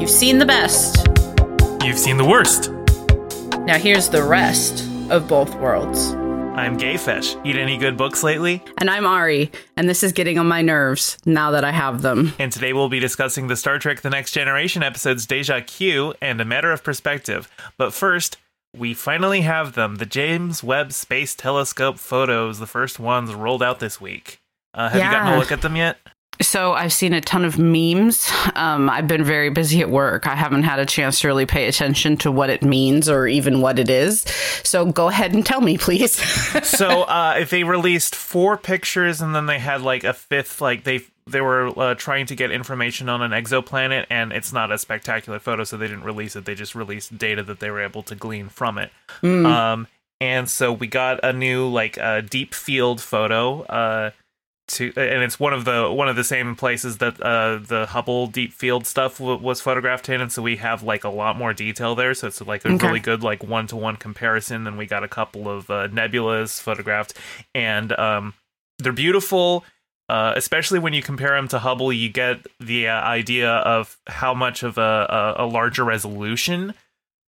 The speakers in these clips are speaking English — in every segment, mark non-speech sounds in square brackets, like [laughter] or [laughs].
You've seen the best. You've seen the worst. Now here's the rest of both worlds. I'm Gayfesh. Eat any good books lately? And I'm Ari, and this is getting on my nerves now that I have them. And today we'll be discussing the Star Trek The Next Generation episodes Deja Q and A Matter of Perspective. But first, we finally have them the James Webb Space Telescope photos, the first ones rolled out this week. Uh, have you gotten a look at them yet? So I've seen a ton of memes. Um, I've been very busy at work. I haven't had a chance to really pay attention to what it means or even what it is. So go ahead and tell me, please. [laughs] so uh, if they released four pictures and then they had like a fifth, like they they were uh, trying to get information on an exoplanet, and it's not a spectacular photo, so they didn't release it. They just released data that they were able to glean from it. Um, and so we got a new like uh, deep field photo. Uh, to and it's one of the one of the same places that uh, the Hubble deep field stuff w- was photographed in, and so we have like a lot more detail there. So it's like a Okay. really good like one to one comparison. And we got a couple of uh, nebulas photographed, and um, they're beautiful. Uh, especially when you compare them to Hubble, you get the uh, idea of how much of a, a, a larger resolution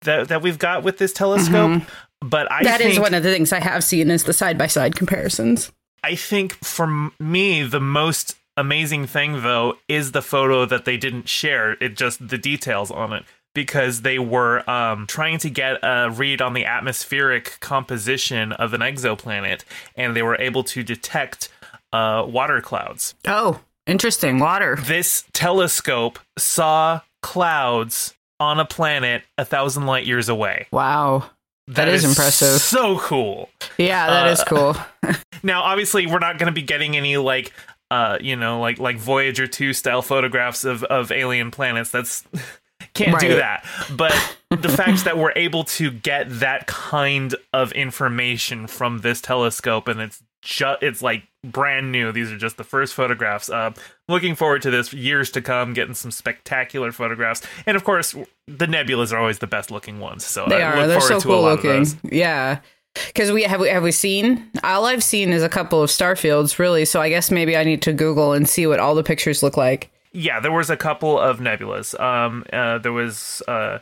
that that we've got with this telescope. But I Mm-hmm. That is one of the things I have seen is the side by side comparisons. I think for me, the most amazing thing though is the photo that they didn't share. It just the details on it because they were um, trying to get a read on the atmospheric composition of an exoplanet, and they were able to detect uh, water clouds. Oh, interesting. Water. This telescope saw clouds on a planet a thousand light years away. Wow. That is impressive. So cool. Yeah, that is Uh, cool. [laughs] [laughs] Now, obviously, we're not going to be getting any like, uh, you know, like like Voyager two style photographs of of alien planets. That's [laughs] can't do that. But the fact that we're able to get that kind of information from this telescope, and it's just it's like brand new. These are just the first photographs. Uh, looking forward to this years to come, getting some spectacular photographs, and of course, the nebulas are always the best looking ones. So They I are. look They're forward so to a cool looking. Yeah. Because we have we have we seen all I've seen is a couple of starfields really. So I guess maybe I need to Google and see what all the pictures look like. yeah there was a couple of nebulas um uh there was uh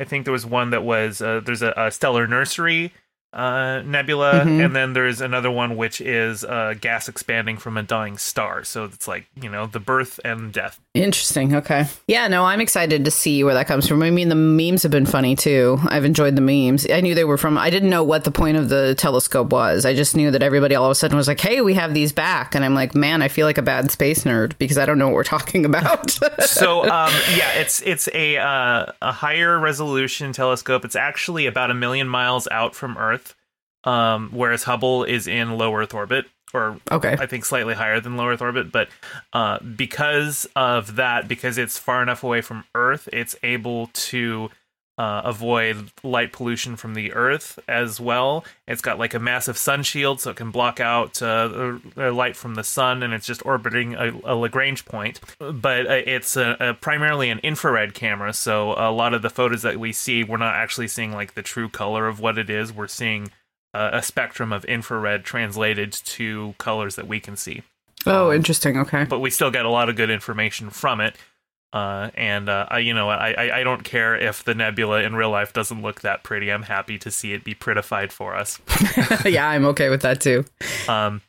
i think there was one that was uh there's a, a stellar nursery uh nebula Mhm. and then there's another one which is uh gas expanding from a dying star so it's like you know the birth and death Interesting. Okay. Yeah, no, I'm excited to see where that comes from. I mean, the memes have been funny too. I've enjoyed the memes. I knew they were from, I didn't know what the point of the telescope was. I just knew that everybody all of a sudden was like, hey, we have these back. And I'm like, man, I feel like a bad space nerd because I don't know what we're talking about. [laughs] so um yeah it's it's a uh a higher resolution telescope it's actually about a million miles out from earth um whereas hubble is in low earth orbit or okay. I think slightly higher than low Earth orbit, but uh, because of that, because it's far enough away from Earth, it's able to uh, avoid light pollution from the Earth as well. It's got like a massive sun shield, so it can block out uh, light from the sun, and it's just orbiting a, a Lagrange point. But uh, it's a, a primarily an infrared camera, so a lot of the photos that we see, we're not actually seeing like the true color of what it is. We're seeing uh, a spectrum of infrared translated to colors that we can see. Oh, interesting. Okay. But we still get a lot of good information from it. Uh, and uh, I, you know, I, I I don't care if the nebula in real life doesn't look that pretty. I'm happy to see it be prettified for us. [laughs] yeah, I'm okay with that too. Um,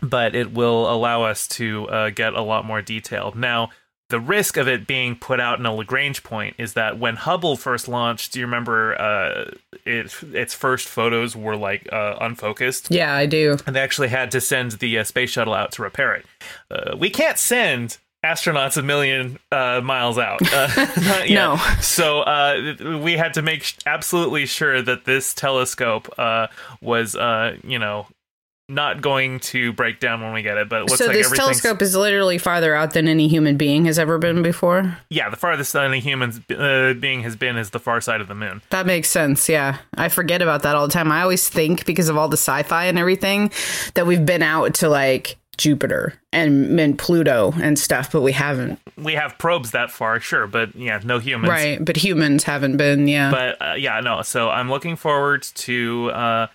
but it will allow us to uh, get a lot more detail. Now, the risk of it being put out in a Lagrange point is that when Hubble first launched, do you remember uh, it, its first photos were like uh, unfocused? Yeah, I do. and they actually had to send the uh, space shuttle out to repair it. Uh, we can't send astronauts a million uh, miles out. Uh. [laughs] [laughs] No. So uh, we had to make sh- absolutely sure that this telescope uh, was, uh, you know, not going to break down when we get it. But it looks So like this telescope is literally farther out than any human being has ever been before. yeah. The farthest any human uh, being has been is the far side of the moon. That makes sense. Yeah. I forget about that all the time. I always think because of all the sci-fi and everything that we've been out to like Jupiter and, and Pluto and stuff, but we haven't. We have probes that far, sure, but yeah, no humans. Right. But humans haven't been. Yeah. but uh, yeah no so i'm looking forward to uh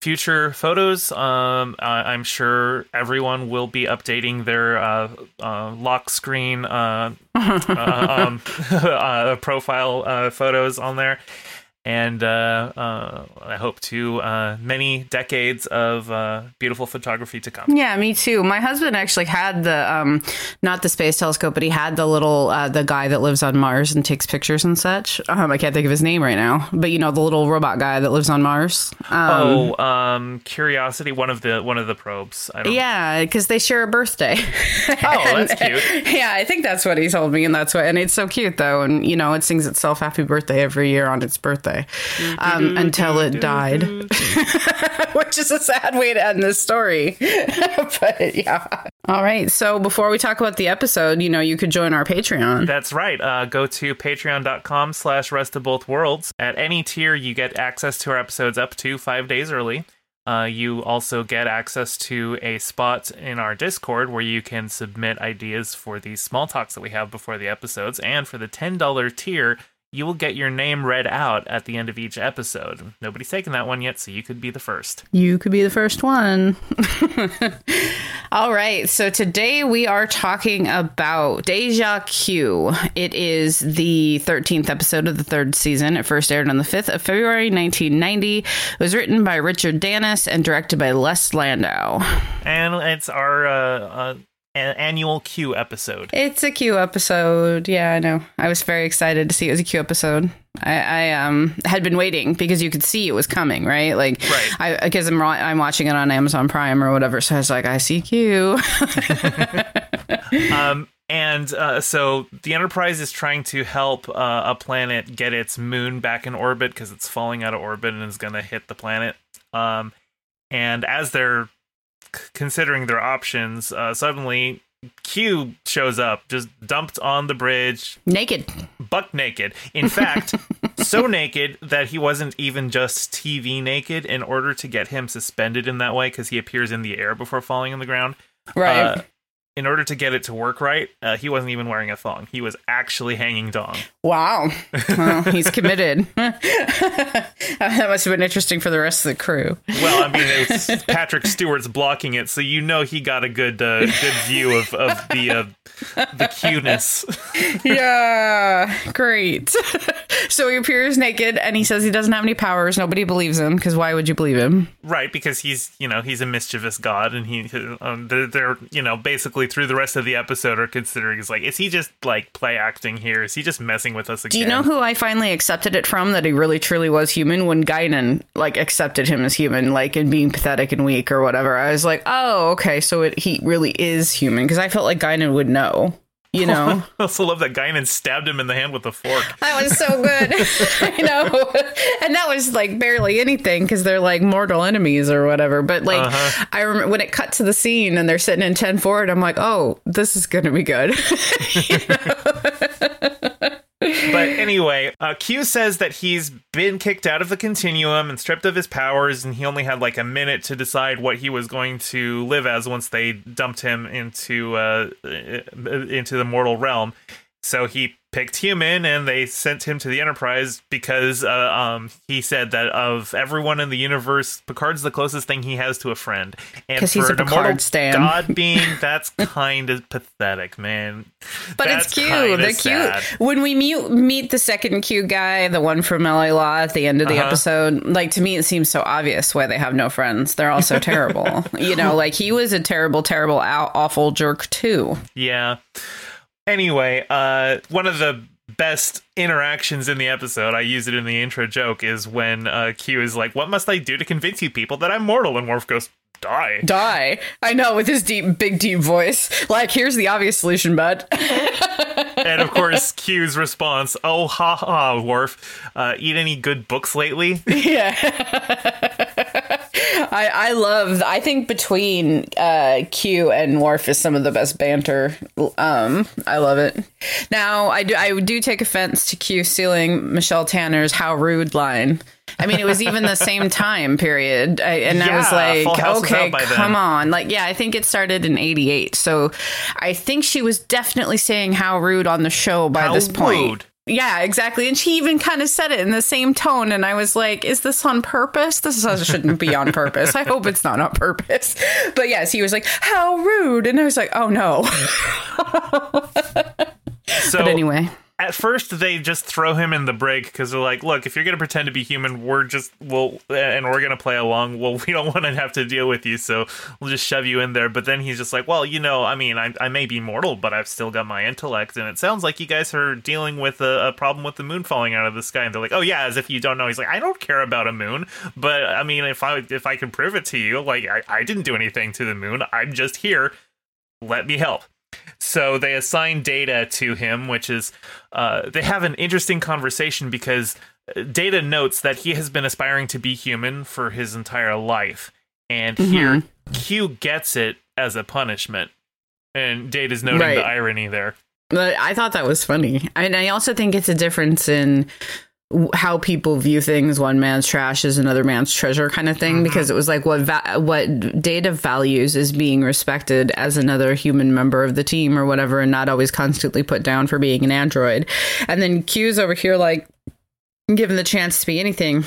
future photos. Um, I- I'm sure everyone will be updating their uh, uh, lock screen uh, [laughs] uh, um, [laughs] uh, profile uh, photos on there. And uh, uh, I hope to uh, many decades of uh, beautiful photography to come. Yeah, me too. My husband actually had the um not the space telescope, but he had the little uh, the guy that lives on Mars and takes pictures and such. Um, I can't think of his name right now, but you know the little robot guy that lives on Mars. Um, oh, um, Curiosity, one of the one of the probes. I don't Yeah, because they share a birthday. Oh, [laughs] that's cute. yeah, I think that's what he told me, and that's what, and it's so cute though, and you know, it sings itself happy birthday every year on its birthday, um, until it died, [laughs] which is a sad way to end this story. [laughs] but yeah. All right. So before we talk about the episode, you know, you could join our Patreon. That's right. Uh, go to patreon.com slash rest of both worlds. At any tier, you get access to our episodes up to five days early. Uh, you also get access to a spot in our Discord where you can submit ideas for these small talks that we have before the episodes. And for the $10 tier, you will get your name read out at the end of each episode. Nobody's taken that one yet, so you could be the first. You could be the first one. [laughs] All right. So today we are talking about Deja Q. It is the 13th episode of the third season. It first aired on the 5th of February, 1990. It was written by Richard Danus and directed by Les Landau. And it's our uh, uh, annual Q episode. It's a Q episode. Yeah, I know. I was very excited to see it was a Q episode. I, I um had been waiting because you could see it was coming, right? Like, Right. I because I'm I'm watching it on Amazon Prime or whatever. So I was like, I see Q. [laughs] [laughs] um, and uh, so the Enterprise is trying to help uh, a planet get its moon back in orbit because it's falling out of orbit and is going to hit the planet. Um, and as they're considering their options, uh, suddenly Q shows up, just dumped on the bridge, Naked. buck naked. In [laughs] fact, so naked that he wasn't even just TV naked in order to get him suspended in that way because he appears in the air before falling on the ground. Right. Uh, in order to get it to work right, uh, he wasn't even wearing a thong. He was actually hanging dong. wow. [laughs] Well, he's committed. [laughs] that must have been interesting for the rest of the crew. Well, I mean, it's Patrick Stewart's blocking it, so you know he got a good uh, good view of, of the uh, the cuteness. [laughs] yeah, great. So he appears naked and he says he doesn't have any powers. Nobody believes him because why would you believe him? Right, because he's you know he's a mischievous god, and he um, they're, they're you know basically through the rest of the episode are considering is like is he just like play acting here? Is he just messing with us again? Do you know who I finally accepted it from that he really truly was human when Guinan like accepted him as human, like in being pathetic and weak or whatever? I was like, oh, okay, so it, he really is human because I felt like Guinan would know. You know, [laughs] I also love that Guinan stabbed him in the hand with a fork. [laughs] that was so good. [laughs] I know, and that was like barely anything because they're like mortal enemies or whatever. But like, Uh-huh. I remember when it cut to the scene and they're sitting in ten forward. I'm like, oh, this is gonna be good. But [laughs] anyway, uh, Q says that he's been kicked out of the continuum and stripped of his powers, and he only had like a minute to decide what he was going to live as once they dumped him into uh, into the mortal realm. So he picked human, and they sent him to the Enterprise because uh, um, he said that of everyone in the universe, Picard's the closest thing he has to a friend. And he's for a an Picard immortal stan. God being, that's kind of pathetic, man. But That's it's cute. They're sad. cute. When we meet meet the second cute guy, the one from LA Law at the end of the Uh-huh. episode, like to me it seems so obvious why they have no friends. They're all so [laughs] terrible. you know, like he was a terrible, terrible, awful jerk too. Yeah. Anyway, uh, one of the best interactions in the episode, I use it in the intro joke, is when uh, Q is like, What must I do to convince you people that I'm mortal? And Worf goes, Die. Die. I know with his deep, big, deep voice. Like, here's the obvious solution, bud. [laughs] and of course, Q's response, Oh, ha ha, Worf. Uh, eat any good books lately? [laughs] yeah. [laughs] I I love. I think between uh, Q and Worf is some of the best banter. Um, I love it. Now I do I do take offense to Q stealing Michelle Tanner's "How rude" line. I mean, it was even the same [laughs] time period, I, and I was like, House was okay, then. come on, like, yeah, I think it started in '88, so I think she was definitely saying "How rude" on the show by How this point. rude. Yeah, exactly. And she even kind of said it in the same tone. And I was like, is this on purpose? This shouldn't be on purpose. I hope it's not on purpose. But yes, he was like, how rude. And I was like, oh no. [laughs] so but anyway at first they just throw him in the brig because they're like, look, if you're gonna pretend to be human, we're just we'll and we're gonna play along. Well, we don't [laughs] want to have to deal with you, so we'll just shove you in there. But then he's just like, well, you know, I mean, I, I may be mortal, but I've still got my intellect, and it sounds like you guys are dealing with a, a problem with the moon falling out of the sky. And they're like, oh yeah, as if you don't know. He's like, I don't care about a moon, but I mean, if I if I can prove it to you, like I, I didn't do anything to the moon. I'm just here. Let me help. So they assign Data to him, which is uh, they have an interesting conversation because uh, Data notes that he has been aspiring to be human for his entire life, and mm-hmm. here Q gets it as a punishment, and Data's noting right. the irony there. But I thought that was funny, and I also think it's a difference in how people view things one man's trash is another man's treasure kind of thing mm-hmm. because it was like what va- what data values is being respected as another human member of the team or whatever and not always constantly put down for being an android and then q's over here like given the chance to be anything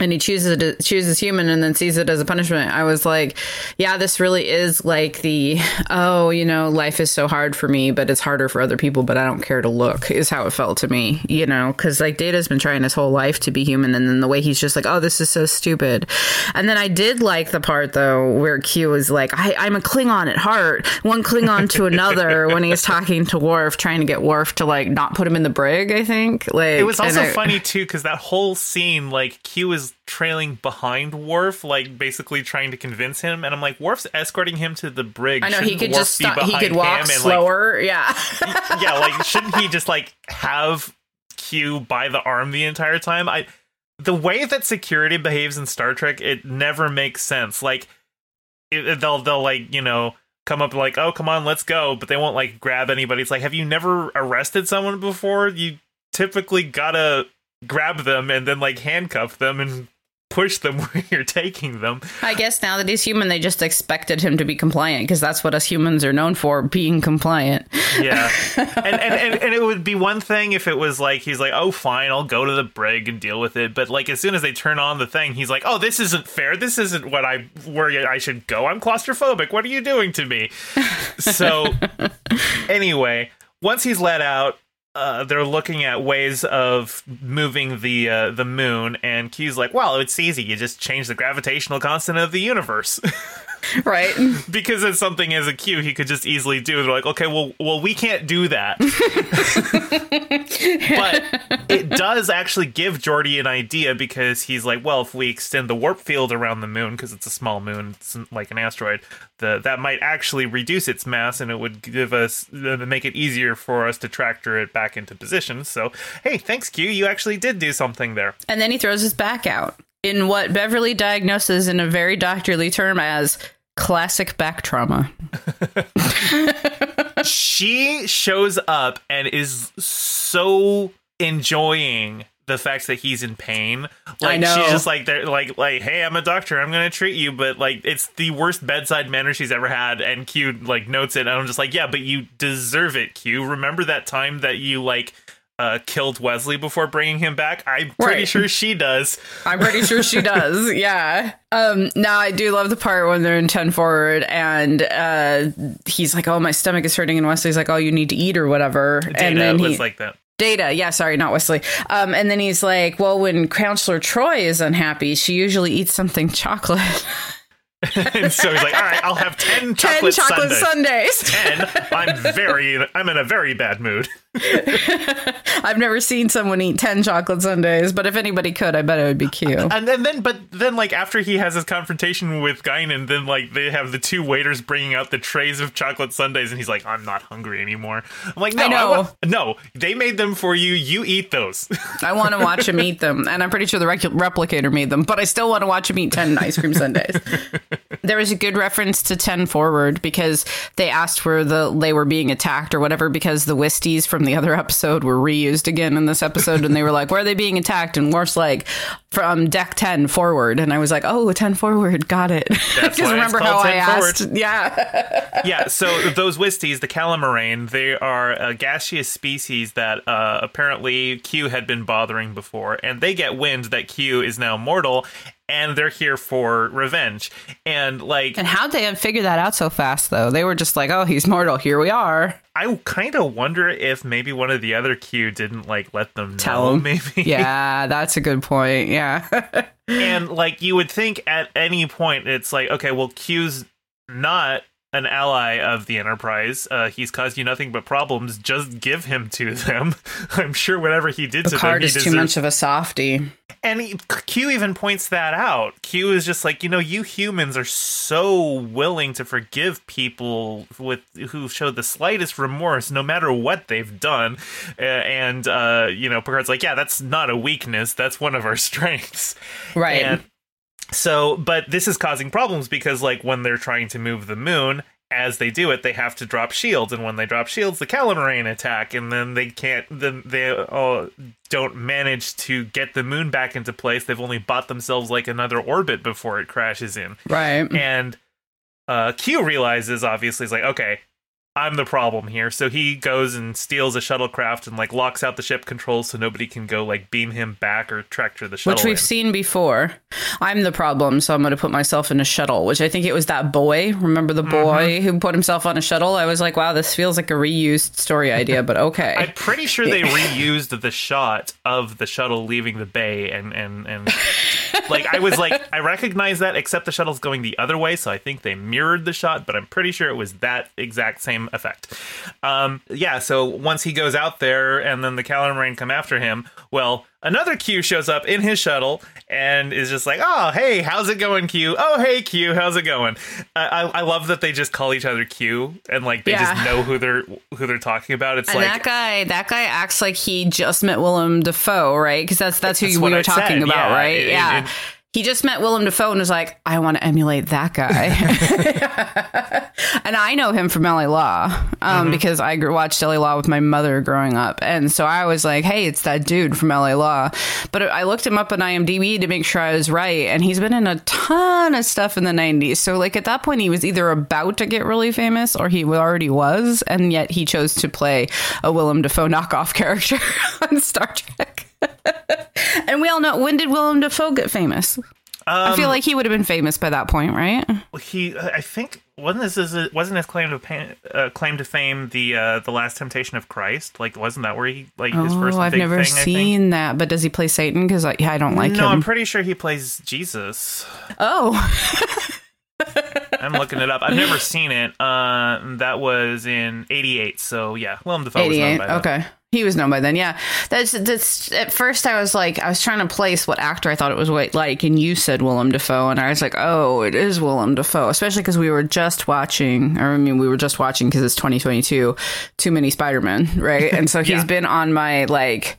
and he chooses it chooses human and then sees it as a punishment i was like yeah this really is like the oh you know life is so hard for me but it's harder for other people but i don't care to look is how it felt to me you know because like data's been trying his whole life to be human and then the way he's just like oh this is so stupid. And then i did like the part though where q was like I, i'm a klingon at heart one klingon to another [laughs] when he's talking to Worf trying to get Worf to like not put him in the brig i think like it was also I, funny too because that whole scene like q was trailing behind Worf, like basically trying to convince him. And I'm like, Worf's escorting him to the brig. I know shouldn't he could Worf just stop. He could walk slower. Like, yeah, [laughs] yeah. Like, shouldn't he just like have Q by the arm the entire time? I the way that security behaves in Star Trek, it never makes sense. Like, it, they'll they'll like you know come up like, oh come on, let's go, but they won't like grab anybody. It's like, have you never arrested someone before? You typically gotta grab them and then like handcuff them and push them [laughs] where you're taking them. I guess now that he's human, they just expected him to be compliant because that's what us humans are known for being compliant. Yeah. [laughs] and, and, and, and, it would be one thing if it was like, he's like, oh, fine, I'll go to the brig and deal with it. But like, as soon as they turn on the thing, he's like, oh, this isn't fair. This isn't what I, where I should go. I'm claustrophobic. What are you doing to me? [laughs] So, anyway, once he's let out, uh, they're looking at ways of moving the uh, the moon, and Q's like, "Well, it's easy. You just change the gravitational constant of the universe." [laughs] [laughs] right. [laughs] Because it's something as a q he could just easily do they're like okay well well we can't do that. [laughs] But it does actually give Geordi an idea because he's like well if we extend the warp field around the moon because it's a small moon it's like an asteroid the, that might actually reduce its mass and it would give us uh, make it easier for us to tractor it back into position. So hey thanks q. You actually did do something there. And then he throws his back out in what Beverly diagnoses in a very doctorly term as classic back trauma. [laughs] she shows up and is so enjoying the fact that he's in pain. Like she's just like they're like like hey, I'm a doctor. I'm gonna treat you, but like it's the worst bedside manner she's ever had. And Q like notes it, and I'm just like yeah, but you deserve it, Q. Remember that time that you like uh, killed Wesley before bringing him back. I'm pretty right. sure she does. [laughs] I'm pretty sure she does. [laughs] Yeah. Um, now I do love the part when they're in 10 forward and uh, he's like, "Oh, my stomach is hurting," and Wesley's like, "Oh, you need to eat or whatever." Data and then he, like that. Data, yeah, sorry, not Wesley. Um, and then he's like, "Well, when Counselor Troi is unhappy, she usually eats something chocolate." [laughs] and so he's like, "All right, I'll have ten chocolate, 10 chocolate sundaes. Ten. I'm very, I'm in a very bad mood." [laughs] I've never seen someone eat 10 chocolate sundaes, but if anybody could, I bet it would be cute. And then, then but then, like, after he has his confrontation with Guinan, then, like, they have the two waiters bringing out the trays of chocolate sundaes, and he's like, I'm not hungry anymore. I'm like, no, I know. I want, no, they made them for you. You eat those. I want to watch him eat them, and I'm pretty sure the rec- replicator made them, but I still want to watch him eat 10 ice cream sundaes. [laughs] there was a good reference to 10 forward because they asked where the they were being attacked or whatever because the Wisties from from the other episode were reused again in this episode, and they were like, "Where are they being attacked?" And Worf's like, from deck 10 forward and i was like oh 10 forward got it [laughs] That's why remember it's how called i 10 forward. asked [laughs] yeah yeah, so those Wisties, the Calamarain, they are a gaseous species that uh, apparently Q had been bothering before, and they get wind that Q is now mortal, and they're here for revenge. And like, and how'd they figure that out so fast though they were just like oh he's mortal here we are I kind of wonder if maybe one of the other Q didn't like let them Tell know, 'em. [laughs] maybe. yeah that's a good point yeah [laughs] and like you would think at any point it's like okay well q's not an ally of the enterprise. Uh, he's caused you nothing but problems. Just give him to them. [laughs] I'm sure whatever he did to them Picard he is too much of a softy. and he, q even points that out. Q is just like you know you humans are so willing to forgive people with who show the slightest remorse no matter what they've done. Uh, and uh, you know picard's like yeah that's not a weakness. That's one of our [laughs] strengths. Right. And so, but this is causing problems because, like, when they're trying to move the moon, as they do it, they have to drop shields, and when they drop shields, the Calamarain attack, and then they can't. Then they uh, don't manage to get the moon back into place. They've only bought themselves like another orbit before it crashes in, right and uh, Q realizes obviously is like, okay, I'm the problem here. So he goes and steals a shuttlecraft and like locks out the ship controls so nobody can go like beam him back or tractor the shuttle. which we've in. seen before. I'm the problem, so I'm going to put myself in a shuttle. Which I think it was that boy. Remember the boy mm-hmm. who put himself on a shuttle? I was like, wow, this feels like a reused story idea, but okay. I'm pretty sure they [laughs] reused the shot of the shuttle leaving the bay and and and like I was like I recognize that except the shuttle's going the other way so I think they mirrored the shot but I'm pretty sure it was that exact same effect. Um yeah, so once he goes out there and then the Calamarain come after him, well, another Q shows up in his shuttle and is just like, "Oh, hey, how's it going, Q? Oh, hey, Q, how's it going?" I I, I love that they just call each other Q and like they Yeah. just know who they're who they're talking about. It's and like that guy, that guy acts like he just met Willem Dafoe, right? Because that's that's who That's we were I talking said, about, yeah. right? It- it- yeah. it- he just met Willem Dafoe and was like, I want to emulate that guy. [laughs] and I know him from LA Law um, Mm-hmm. because I grew, watched LA Law with my mother growing up. And so I was like, hey, it's that dude from LA Law. But I looked him up on IMDb to make sure I was right. And he's been in a ton of stuff in the 90s. So, like, at that point, he was either about to get really famous or he already was. And yet he chose to play a Willem Dafoe knockoff [laughs] character on Star Trek. All know when did Willem Dafoe get famous? I Um, feel like he would have been famous by that point, right? he I think wasn't this his, wasn't his claim to pa- uh, claim to fame the uh, the Last Temptation of Christ? Like wasn't that where he like his first oh, I've big never thing? I seen that. But does he play Satan? Because I, I don't like no, him. I'm pretty sure he plays Jesus. oh, I'm looking it up. I've never seen it. Uh, that was in '88. So yeah, Willem Dafoe was known 88. by then. He was known by then, yeah. That's that's. At first, I was like, I was trying to place what actor I thought it was wa- like, and you said Willem Dafoe, and I was like, oh, it is Willem Dafoe, especially because we were just watching, or I mean, we were just watching because it's 2022, too many Spider Man, right? And so [laughs] he's Yeah. been on my like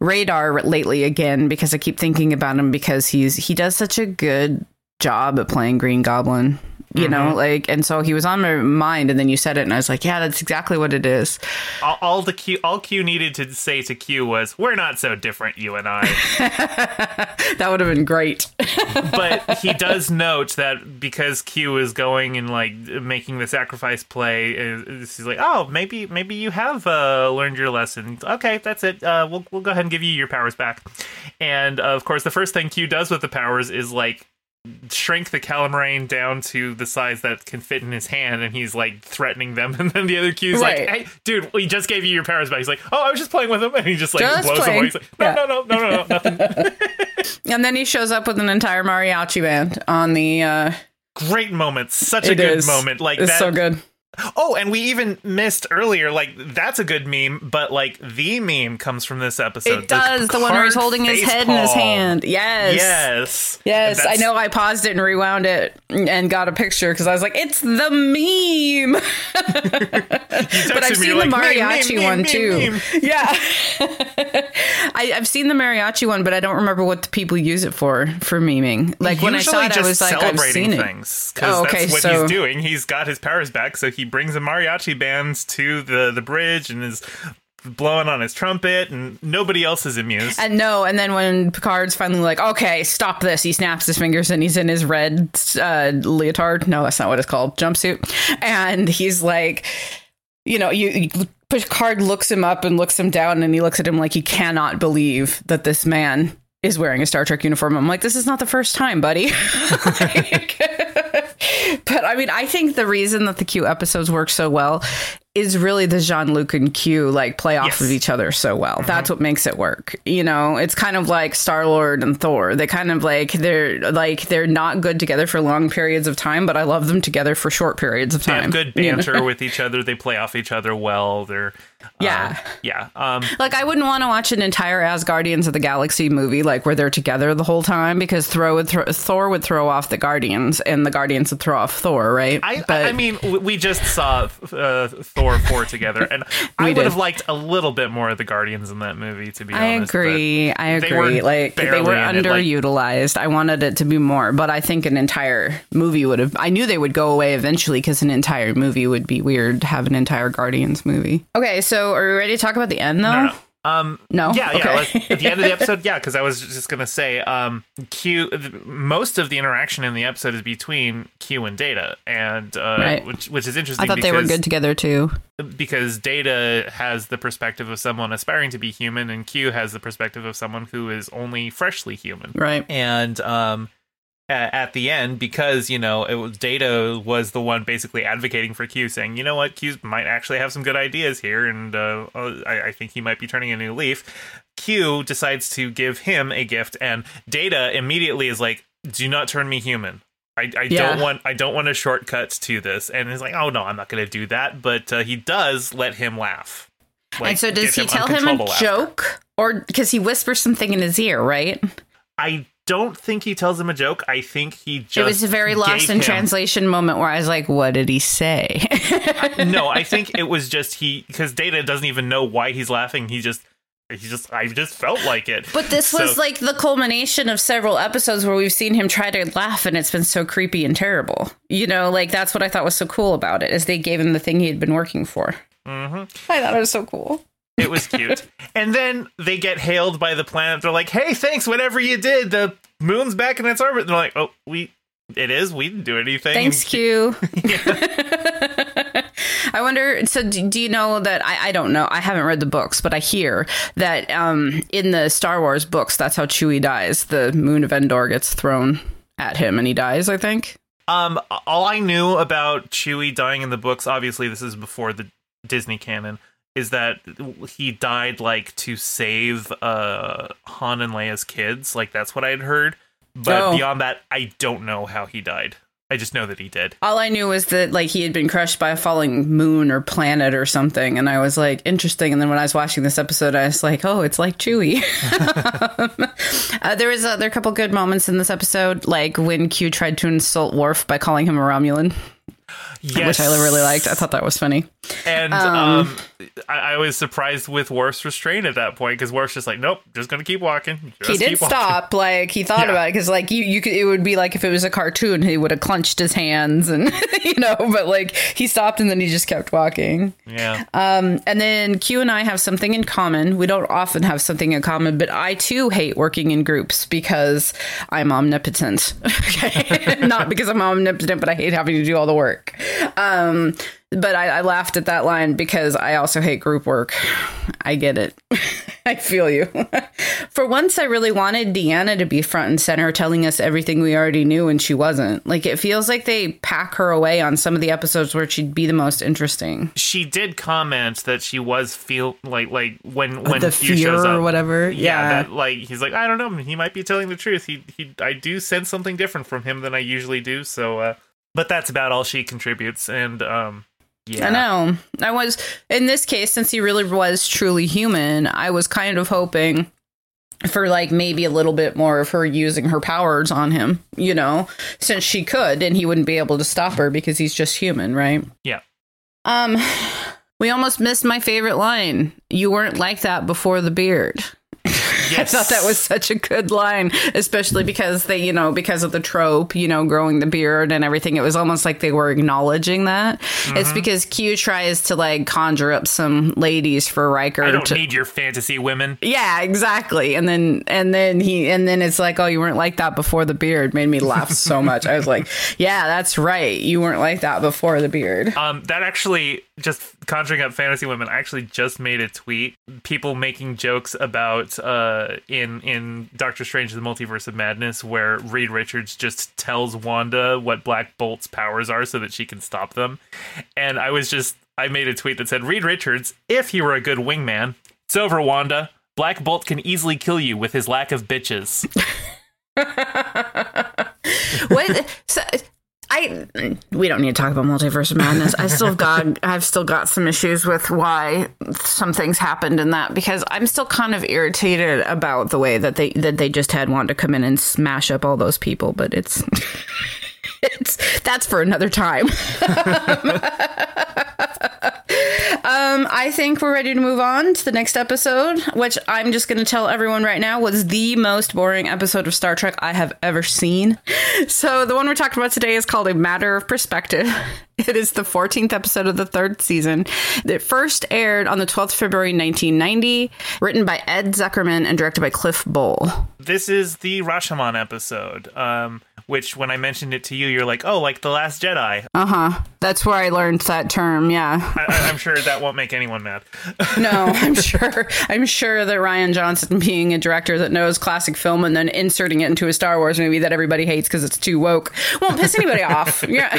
radar lately again because I keep thinking about him because he's he does such a good job at playing Green Goblin. You know, like, and so he was on my mind, and then you said it, and I was like, yeah, that's exactly what it is. All, all the Q, all Q needed to say to Q was, "We're not so different, you and I." [laughs] That would have been great. but [laughs] he does note that because Q is going and like making the sacrifice play, is he's like, oh, maybe maybe you have uh, learned your lesson. Okay, that's it. Uh, we'll we'll go ahead and give you your powers back. And uh, of course, the first thing Q does with the powers is like shrink the Calamarain down to the size that can fit in his hand, and he's like threatening them. [laughs] And then the other Q's Right. like, "Hey, dude, we just gave you your powers back." He's like, "Oh, I was just playing with them," and he just like Just blows playing. away. He's like, "No, Yeah. no, no, no, no, no, nothing." [laughs] [laughs] and then he shows up with an entire mariachi band on the. uh Great moment, such a good is. moment. Like It's that. so good. Oh, and we even missed earlier. Like that's a good meme, but like the meme comes from this episode. It does. The one where he's holding his head in his hand. Yes. Yes. Yes, I know. I paused it and rewound it and got a picture because I was like, "It's the meme." [laughs] But I've seen you're the like, "Meme, mariachi meme, one meme, too. meme." [laughs] Yeah, [laughs] I, I've seen the mariachi one, but I don't remember what the people use it for for memeing. Like when I saw it, I was like, "I've seen things because Oh, okay, that's what so- he's doing. He's got his powers back, so he brings the mariachi bands to the the bridge and is blowing on his trumpet, and nobody else is amused. And no, and then when Picard's finally like, okay, stop this, he snaps his fingers and he's in his red uh, leotard. No, that's not what it's called, jumpsuit. And he's like, you know, you, you Picard looks him up and looks him down, and he looks at him like he cannot believe that this man is wearing a Star Trek uniform. I'm like, this is not the first time, buddy. [laughs] like, [laughs] [laughs] but I mean, I think the reason that the Q episodes work so well is really the Jean Luc and Q like play off Yes. of each other so well. Mm-hmm. That's what makes it work. You know, it's kind of like Star Lord and Thor. They kind of like they're like they're not good together for long periods of time, but I love them together for short periods of time. They have good you know? banter [laughs] with each other. They play off each other well. They're uh, Yeah. yeah. Um, [laughs] Like I wouldn't want to watch an entire Asgardians of the Galaxy movie like where they're together the whole time because Thor would thro- Thor would throw off the Guardians and the Guardians would throw off Thor, right? I, But- I mean, we just saw uh, Thor four together, and [laughs] I would did. have liked a little bit more of the Guardians in that movie. To be I honest, but agree. I agree. were Like they were in it, like- underutilized. I wanted it to be more, but I think an entire movie would have. I knew they would go away eventually because an entire movie would be weird to have an entire Guardians movie. Okay, so are we ready to talk about the end though? No, no. Um, No? yeah, yeah. Okay. let's- At the end of the [laughs] episode, yeah, because I was just gonna say, um, Q. Most of the interaction in the episode is between Q and Data, and uh, Right. which which is interesting. I thought they were good together too. because Data has the perspective of someone aspiring to be human, and Q has the perspective of someone who is only freshly human. Right. And um, at the end, because you know, it was Data was the one basically advocating for Q, saying, you know what, Q might actually have some good ideas here, and uh, uh, I, I think he might be turning a new leaf. Q decides to give him a gift, and Data immediately is like, "Do not turn me human." I, I Yeah. don't want I don't want a shortcut to this, and he's like, "Oh no, I'm not going to do that." But uh, he does let him laugh. Like, and so does he tell him a laughter. joke, or because he whispers something in his ear, right? I don't think he tells him a joke. I think he just it was a very lost gave in him- translation moment where I was like, "What did he say?" [laughs] no, I think it was just he because Data doesn't even know why he's laughing. He just he just I just felt like it. But this was So- like the culmination of several episodes where we've seen him try to laugh and it's been so creepy and terrible. You know, like that's what I thought was so cool about it is they gave him the thing he had been working for. Mhm. I thought it was so cool. It was cute. [laughs] and then they get hailed by the planet. They're like, "Hey, thanks. Whatever you did, the moon's back in its orbit." they're like, "Oh, we." It is. We didn't do anything. Thanks, [laughs] Q. [laughs] I wonder. So, do, do you know that? I, I don't know. I haven't read the books, but I hear that um, in the Star Wars books, that's how Chewie dies. The moon of Endor gets thrown at him, and he dies. I think. Um, all I knew about Chewie dying in the books, obviously this is before the Disney canon, is that he died like to save uh Han and Leia's kids. Like that's what I had heard. But Oh. beyond that, I don't know how he died. I just know that he did. All I knew was that like he had been crushed by a falling moon or planet or something, and I was like, interesting. And then when I was watching this episode, I was like, oh, it's like Chewie. [laughs] uh, there was uh, there a couple good moments in this episode, like when Q tried to insult Worf by calling him a Romulan, Yes. which I really liked. I thought that was funny. And um, I, I was surprised with Worf's restraint at that point because Worf's just like, nope, just gonna keep walking. Just he did keep walking." stop. [laughs] Like he thought Yeah. about it because, like you, you could. It would be like if it was a cartoon, he would have clenched his hands and [laughs] you know. But like he stopped and then he just kept walking. Yeah. Um, and then Q and I have something in common. We don't often have something in common, but I too hate working in groups because I'm omnipotent. [laughs] Okay, not because I'm omnipotent, but I hate having to do all the work. Um, but I, I laughed at that line because I also hate group work. I get it. [laughs] I feel you. [laughs] For once, I really wanted Deanna to be front and center, telling us everything we already knew, and she wasn't. Like, it feels like they pack her away on some of the episodes where she'd be the most interesting. she did comment that she was feel like like when when the Q fear shows up, or whatever. Yeah, Yeah. that like he's like I don't know, he might be telling the truth. He he I do sense something different from him than I usually do. So, uh, but that's about all she contributes, and um, yeah, I know. I was in this case, since he really was truly human, I was kind of hoping for like maybe a little bit more of her using her powers on him, you know, since she could and he wouldn't be able to stop her because he's just human, right? Yeah. Um we almost missed my favorite line. You weren't like that before the beard. [laughs] Yes. I thought that was such a good line, especially because they, you know, because of the trope, you know, growing the beard and everything. It was almost like they were acknowledging that. It's Mm-hmm. because Q tries to like conjure up some ladies for Riker I don't to. need your fantasy women. yeah, exactly. And then and then he and then it's like, oh, you weren't like that before the beard. Made me laugh so much. I was like, [laughs] yeah, that's right. You weren't like that before the beard. Um, that actually just conjuring up fantasy women. I actually just made a tweet. People making jokes about uh, Uh, in in Doctor Strange: The Multiverse of Madness, where Reed Richards just tells Wanda what Black Bolt's powers are so that she can stop them. And I was just I made a tweet that said, "Reed Richards, if he were a good wingman, it's over, Wanda. Black Bolt can easily kill you with his lack of bitches." [laughs] what so, I we don't need to talk about multiverse of madness. I still got [laughs] I've still got some issues with why some things happened in that because I'm still kind of irritated about the way that they that they just had Wanda come in and smash up all those people, but it's [laughs] that's for another time. Um, I think we're ready to move on to the next episode, which I'm just going to tell everyone right now was the most boring episode of Star Trek I have ever seen. So, the one we're talking about today is called A Matter of Perspective. [laughs] It is the 14th episode of the third season. It first aired on the 12th of February 1990, written by Ed Zuckerman and directed by Cliff Bole. this is the Rashomon episode. Um, which when I mentioned it to you, you're like, "Oh, like the Last Jedi." Uh huh. That's where I learned that term. Yeah. I, I'm sure that won't make anyone mad. [laughs] No, I'm sure. I'm sure that Rian Johnson, being a director that knows classic film and then inserting it into a Star Wars movie that everybody hates because it's too woke, won't piss anybody off. [laughs] Yeah.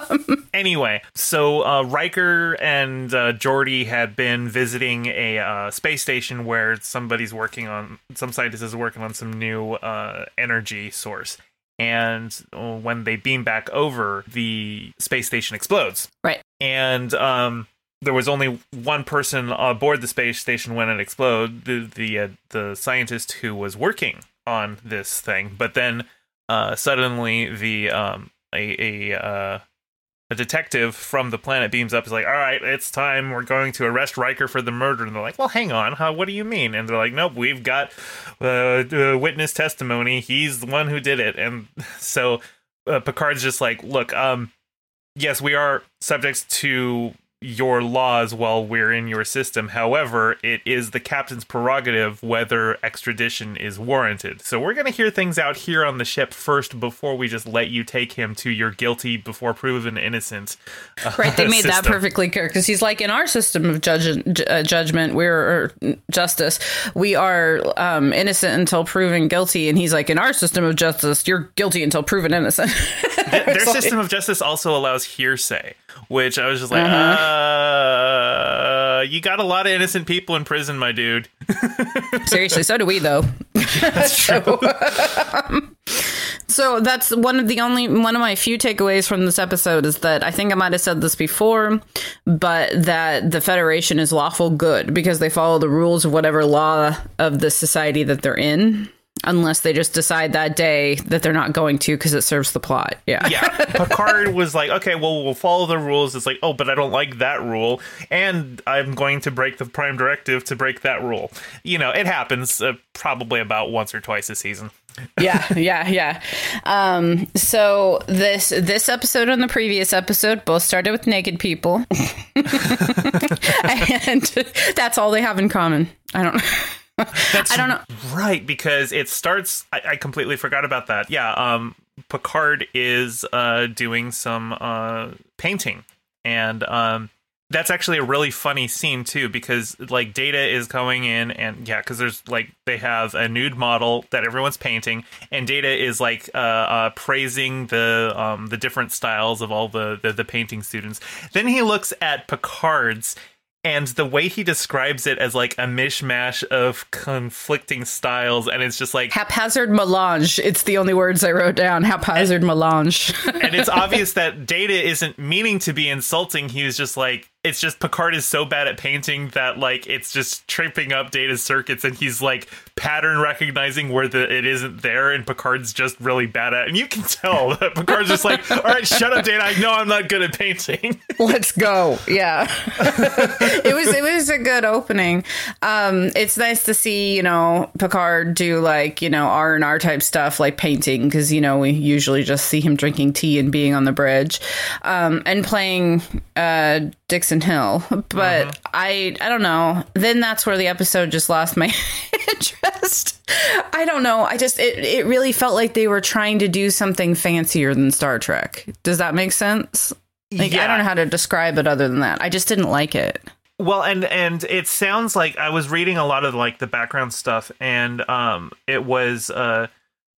[laughs] Anyway, so uh, Riker and uh, Geordi had been visiting a uh, space station where somebody's working on, some scientist is working on some new uh, energy source. And uh, when they beam back over, the space station explodes. Right. And um, there was only one person aboard the space station when it exploded, the the, uh, the scientist who was working on this thing. But then uh, suddenly the um, a a uh, a detective from the planet beams up is like, "All right, it's time. We're going to arrest Riker for the murder." And they're like, "Well, hang on? What do you mean?" And they're like, "Nope, we've got uh, uh, witness testimony. He's the one who did it." And [laughs] so uh, Picard's just like, "Look, um, yes, we are subjects to your laws while we're in your system. However, it is the captain's prerogative whether extradition is warranted. So we're going to hear things out here on the ship first before we just let you take him to your guilty before proven innocent. uh, Right. They made that perfectly clear because he's like, in our system of judge, uh, judgment, we're or justice, we are um, innocent until proven guilty. And he's like, in our system of justice, you're guilty until proven innocent. [laughs] Their like- system of justice also allows hearsay, which I was just like, Uh-huh. uh, you got a lot of innocent people in prison, my dude. [laughs] Seriously, so do we, though. That's true. [laughs] So that's one of the only one of my few takeaways from this episode is that I think I might have said this before, but that the Federation is lawful good because they follow the rules of whatever law of the society that they're in, unless they just decide that day that they're not going to because it serves the plot. Yeah. yeah, [laughs] Picard was like, okay, well, we'll follow the rules. It's like, oh, but I don't like that rule, and I'm going to break the Prime Directive to break that rule. You know, it happens uh, probably about once or twice a season. yeah, yeah, yeah. Um, so this this episode and the previous episode both started with naked people, [laughs] and [laughs] that's all they have in common. I don't. That's I don't know. Right, because it starts. I, I completely forgot about that. Yeah, um, Picard is uh, doing some uh, painting, and um, that's actually a really funny scene too, because like Data is going in, and yeah, because there's like they have a nude model that everyone's painting, and Data is like uh, uh, praising the um, the different styles of all the, the the painting students. Then he looks at Picard's and the way he describes it as like a mishmash of conflicting styles and it's just like Haphazard melange. It's the only words I wrote down. Haphazard melange. and it's [laughs] obvious that data isn't meaning to be insulting he was just like it's just Picard is so bad at painting that like it's just tripping up Data's circuits, and he's like pattern recognizing where the it isn't there, and Picard's just really bad at. it. And you can tell [laughs] that Picard's just like, all right, shut up, Data. I know I'm not good at painting. [laughs] Let's go. Yeah. [laughs] it was it was a good opening. Um it's nice to see, you know, Picard do like, you know, R and R type stuff like painting because you know, we usually just see him drinking tea and being on the bridge. Um and playing uh Dixon Hill. [laughs] But I I don't know. Then that's where the episode just lost my [laughs] interest. I don't know. I just it it really felt like they were trying to do something fancier than Star Trek. Does that make sense? Like I don't know how to describe it other than that. I just didn't like it. Well, and and it sounds like I was reading a lot of like the background stuff, and um, it was uh,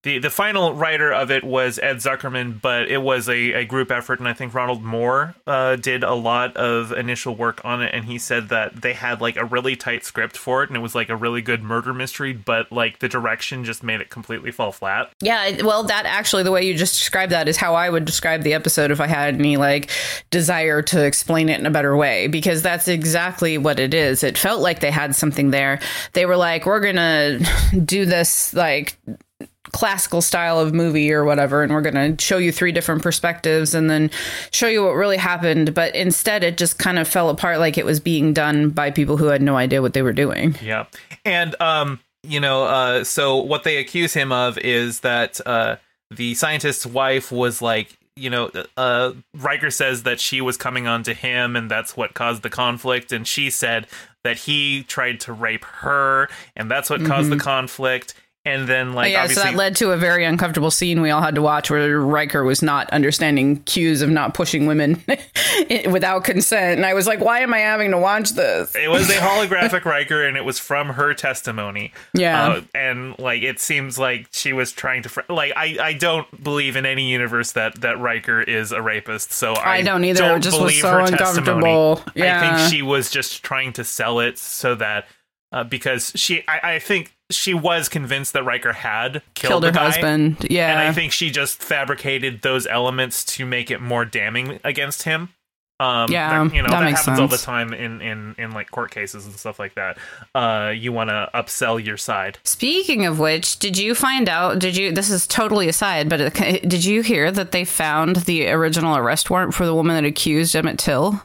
the the final writer of it was Ed Zuckerman, but it was a, a group effort, and I think Ronald Moore uh, did a lot of initial work on it, and he said that they had like a really tight script for it, and it was like a really good murder mystery, but like the direction just made it completely fall flat. Yeah, well, that actually, the way you just described that is how I would describe the episode if I had any like desire to explain it in a better way, because that's exactly what it is. It felt like they had something there. They were like, we're gonna do this like classical style of movie or whatever and we're going to show you three different perspectives and then show you what really happened but instead it just kind of fell apart like it was being done by people who had no idea what they were doing Yeah. And um, you know, uh so what they accuse him of is that uh the scientist's wife was like, you know, uh Riker says that she was coming on to him and that's what caused the conflict and she said that he tried to rape her and that's what caused the conflict. And then like Mm-hmm. yeah, so that led to a very uncomfortable scene we all had to watch where Riker was not understanding cues of not pushing women [laughs] without consent. And I was like, why am I having to watch this? it was a [laughs] holographic Riker, and it was from her testimony. Yeah. uh, and like it seems like she was trying to fr- like I I don't believe in any universe that that Riker is a rapist. So I, I don't either. It just was so her uncomfortable. testimony. I think she was just trying to sell it so that. Uh, because she, I, I think she was convinced that Riker had killed, Killed her guy. husband. Yeah. And I think she just fabricated those elements to make it more damning against him. Um, Yeah, that- you know that that, happens all the time in in in like court cases and stuff like that. Uh, you want to upsell your side. Speaking of which, did you find out? Did you? This is totally aside, but it, did you hear that they found the original arrest warrant for the woman that accused Emmett Till?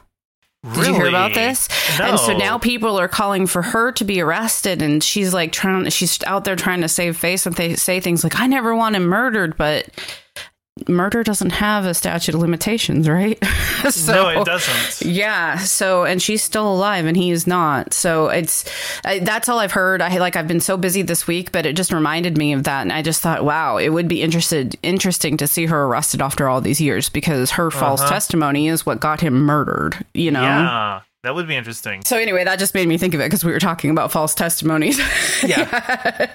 Did you hear about this? And so now people are calling for her to be arrested, and she's like trying. She's out there trying to save face, and they say things like, "I never want him murdered," but murder doesn't have a statute of limitations, right? [laughs] so, no, it doesn't. yeah. So, and she's still alive, and he is not. So it's I, that's all I've heard. I like I've been so busy this week, but it just reminded me of that, and I just thought, wow, it would be interested interesting to see her arrested after all these years because her false uh-huh. testimony is what got him murdered. You know. Yeah, that would be interesting. So anyway, that just made me think of it because we were talking about false testimonies. [laughs] Yeah,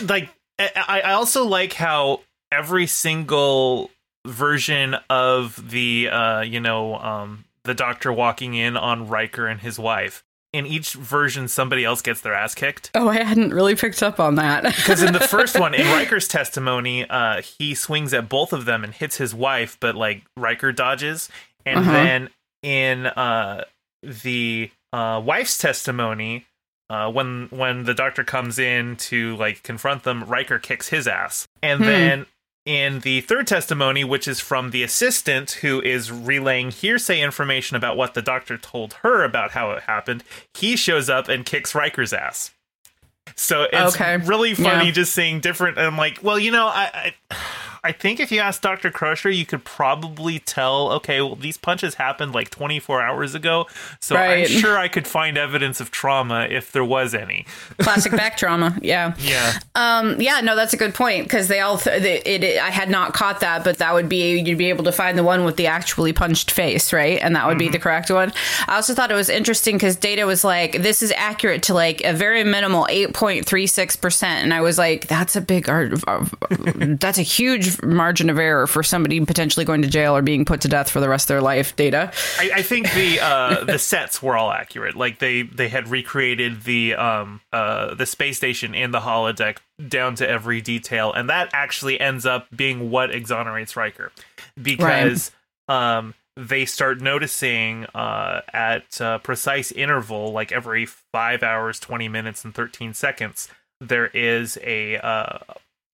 And, like I, I also like how every single version of the uh, you know um, the doctor walking in on Riker and his wife. In each version, somebody else gets their ass kicked. oh, I hadn't really picked up on that. [laughs] Because in the first one, in Riker's testimony, uh, he swings at both of them and hits his wife, but like Riker dodges. And Uh-huh. then in uh, the uh, wife's testimony, uh, when when the doctor comes in to like confront them, Riker kicks his ass. And Hmm. then in the third testimony, which is from the assistant who is relaying hearsay information about what the doctor told her about how it happened, he shows up and kicks Riker's ass. So it's Okay. really funny Yeah. just seeing different. I'm like, well, you know, I, I, I think if you ask Doctor Crusher, you could probably tell. Okay, well, these punches happened like 24 hours ago, so Right. I'm sure I could find evidence of trauma if there was any. Classic back [laughs] trauma. Yeah. Yeah, Um, yeah, no, that's a good point because they all th- they, it, it. I had not caught that, but that would be you'd be able to find the one with the actually punched face, right? And that would be the correct one. I also thought it was interesting because Data was like, "This is accurate to like a very minimal eight point three six percent," and I was like, "That's a big, that's a huge margin of error for somebody potentially going to jail or being put to death for the rest of their life." Data. I, I think the uh, [laughs] the sets were all accurate. Like they they had recreated the um uh the space station in the holodeck down to every detail, and that actually ends up being what exonerates Riker, because um they start noticing uh, at a precise interval, like every five hours, 20 minutes, and 13 seconds, there is a, uh,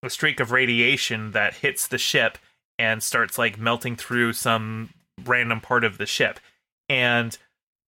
a streak of radiation that hits the ship and starts like melting through some random part of the ship. And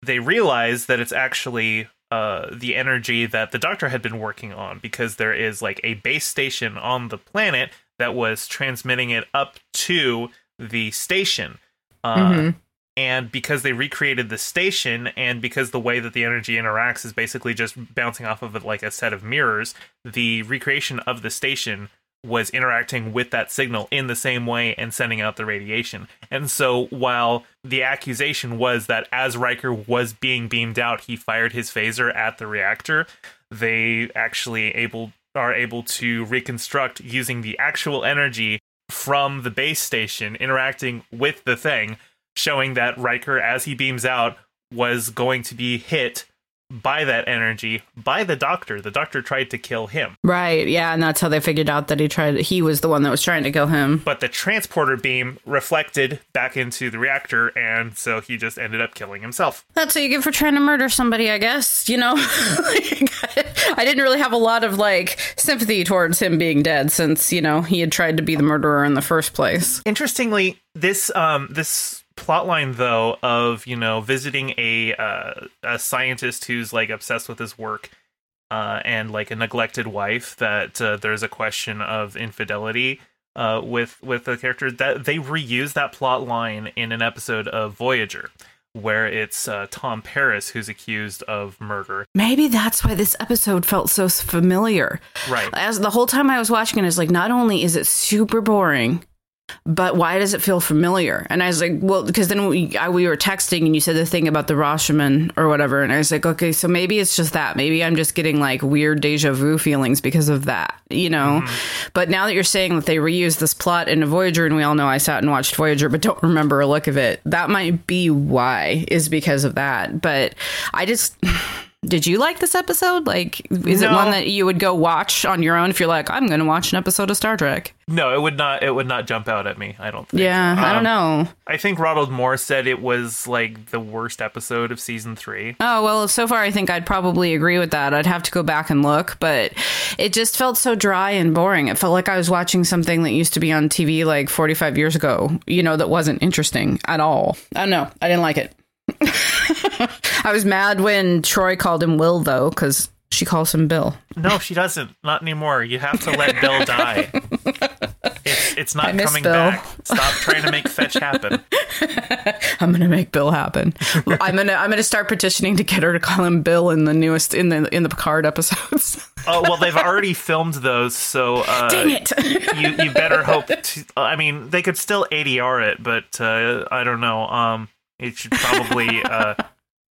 they realize that it's actually uh, the energy that the doctor had been working on because there is like a base station on the planet that was transmitting it up to the station. Uh, mm-hmm. And because they recreated the station, and because the way that the energy interacts is basically just bouncing off of it like a set of mirrors, the recreation of the station was interacting with that signal in the same way and sending out the radiation. And so while the accusation was that as Riker was being beamed out, he fired his phaser at the reactor, they actually able are able to reconstruct using the actual energy from the base station interacting with the thing, showing that Riker as he beams out was going to be hit by that energy by the doctor. The doctor tried to kill him. Right. Yeah, and that's how they figured out that he tried he was the one that was trying to kill him. But the transporter beam reflected back into the reactor and so he just ended up killing himself. That's what you get for trying to murder somebody, I guess, you know. [laughs] I didn't really have a lot of like sympathy towards him being dead since, you know, he had tried to be the murderer in the first place. Interestingly, this um this plotline though of you know visiting a uh, a scientist who's like obsessed with his work uh, and like a neglected wife that uh, there's a question of infidelity uh, with with the character that they reuse that plot line in an episode of Voyager where it's uh, Tom Paris who's accused of murder. Maybe that's why this episode felt so familiar. Right. As the whole time I was watching it, it's like not only is it super boring, but why does it feel familiar? And I was like, well, because then we, I, we were texting and you said the thing about the Rashomon or whatever. And I was like, okay, so maybe it's just that. Maybe I'm just getting like weird deja vu feelings because of that, you know? Mm-hmm. But now that you're saying that they reused this plot in a Voyager, and we all know I sat and watched Voyager, but don't remember a look of it, that might be why, is because of that. But I just. Did you like this episode? Like, is no. it one that you would go watch on your own if you're like, I'm going to watch an episode of Star Trek? No, it would not. It would not jump out at me. I don't. think. Yeah, um, I don't um, know. I think Ronald Moore said it was like the worst episode of season three. Oh well, so far I think I'd probably agree with that. I'd have to go back and look, but it just felt so dry and boring. It felt like I was watching something that used to be on TV like 45 years ago. You know, that wasn't interesting at all. I don't know. I didn't like it. [laughs] I was mad when Troi called him Will, though, because she calls him Bill. No, she doesn't. Not anymore. You have to let Bill die. It's, it's not coming Bill. back. Stop trying to make fetch happen. [laughs] I'm gonna make Bill happen. I'm gonna I'm gonna start petitioning to get her to call him Bill in the newest in the in the Picard episodes. oh well, they've already filmed those, so uh, dang it. you you better hope. To, I mean, they could still ADR it, but uh, I don't know. Um, it should probably. Uh,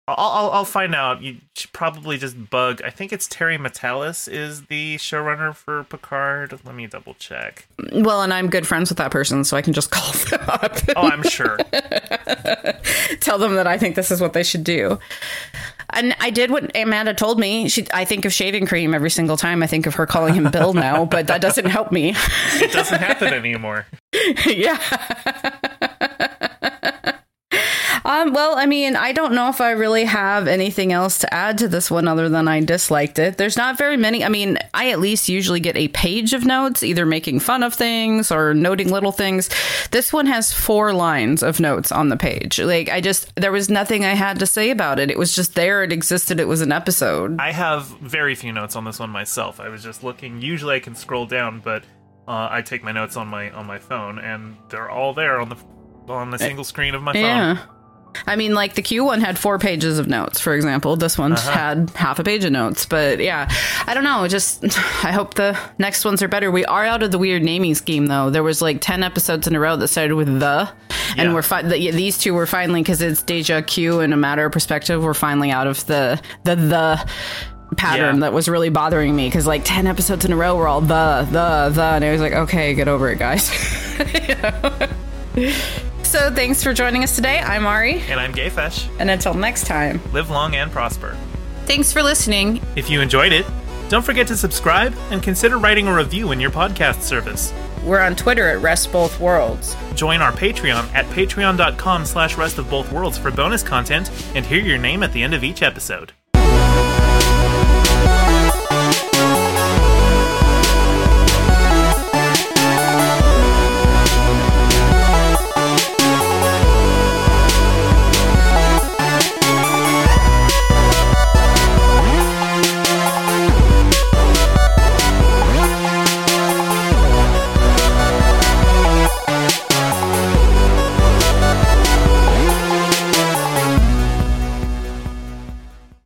I'll, I'll, I'll find out. You should probably just bug. I think it's Terry Matalas is the showrunner for Picard. Let me double check. Well, and I'm good friends with that person, so I can just [laughs] call them up. oh, I'm sure. [laughs] Tell them that I think this is what they should do. And I did what Amanda told me. She, I think of shaving cream every single time. I think of her calling him Bill [laughs] now, but that doesn't help me. it doesn't happen anymore. yeah. Um, well, I mean, I don't know if I really have anything else to add to this one other than I disliked it. There's not very many. I mean, I at least usually get a page of notes, either making fun of things or noting little things. This one has four lines of notes on the page. Like, I just, there was nothing I had to say about it. It was just there. It existed. It was an episode. I have very few notes on this one myself. I was just looking. Usually I can scroll down, but uh, I take my notes on my on my phone, and they're all there on the on the single screen of my phone. Yeah. I mean, like the Q one had four pages of notes, for example. This one uh-huh. had half a page of notes. But yeah, I don't know. Just [sighs] I hope the next ones are better. We are out of the weird naming scheme though. There was like ten episodes in a row that started with the, and yeah. we're fi- the, these two were finally because it's Deja Q and a matter of perspective. We're finally out of the the the pattern yeah. that was really bothering me because like 10 episodes in a row were all the the the and i was like okay get over it guys [laughs] So thanks for joining us today. I'm Ari. And I'm Gayfesh. And until next time, live long and prosper. Thanks for listening. If you enjoyed it, don't forget to subscribe and consider writing a review in your podcast service. We're on Twitter at Rest Both Worlds. Join our Patreon at patreon.com slash rest of both worlds for bonus content and hear your name at the end of each episode.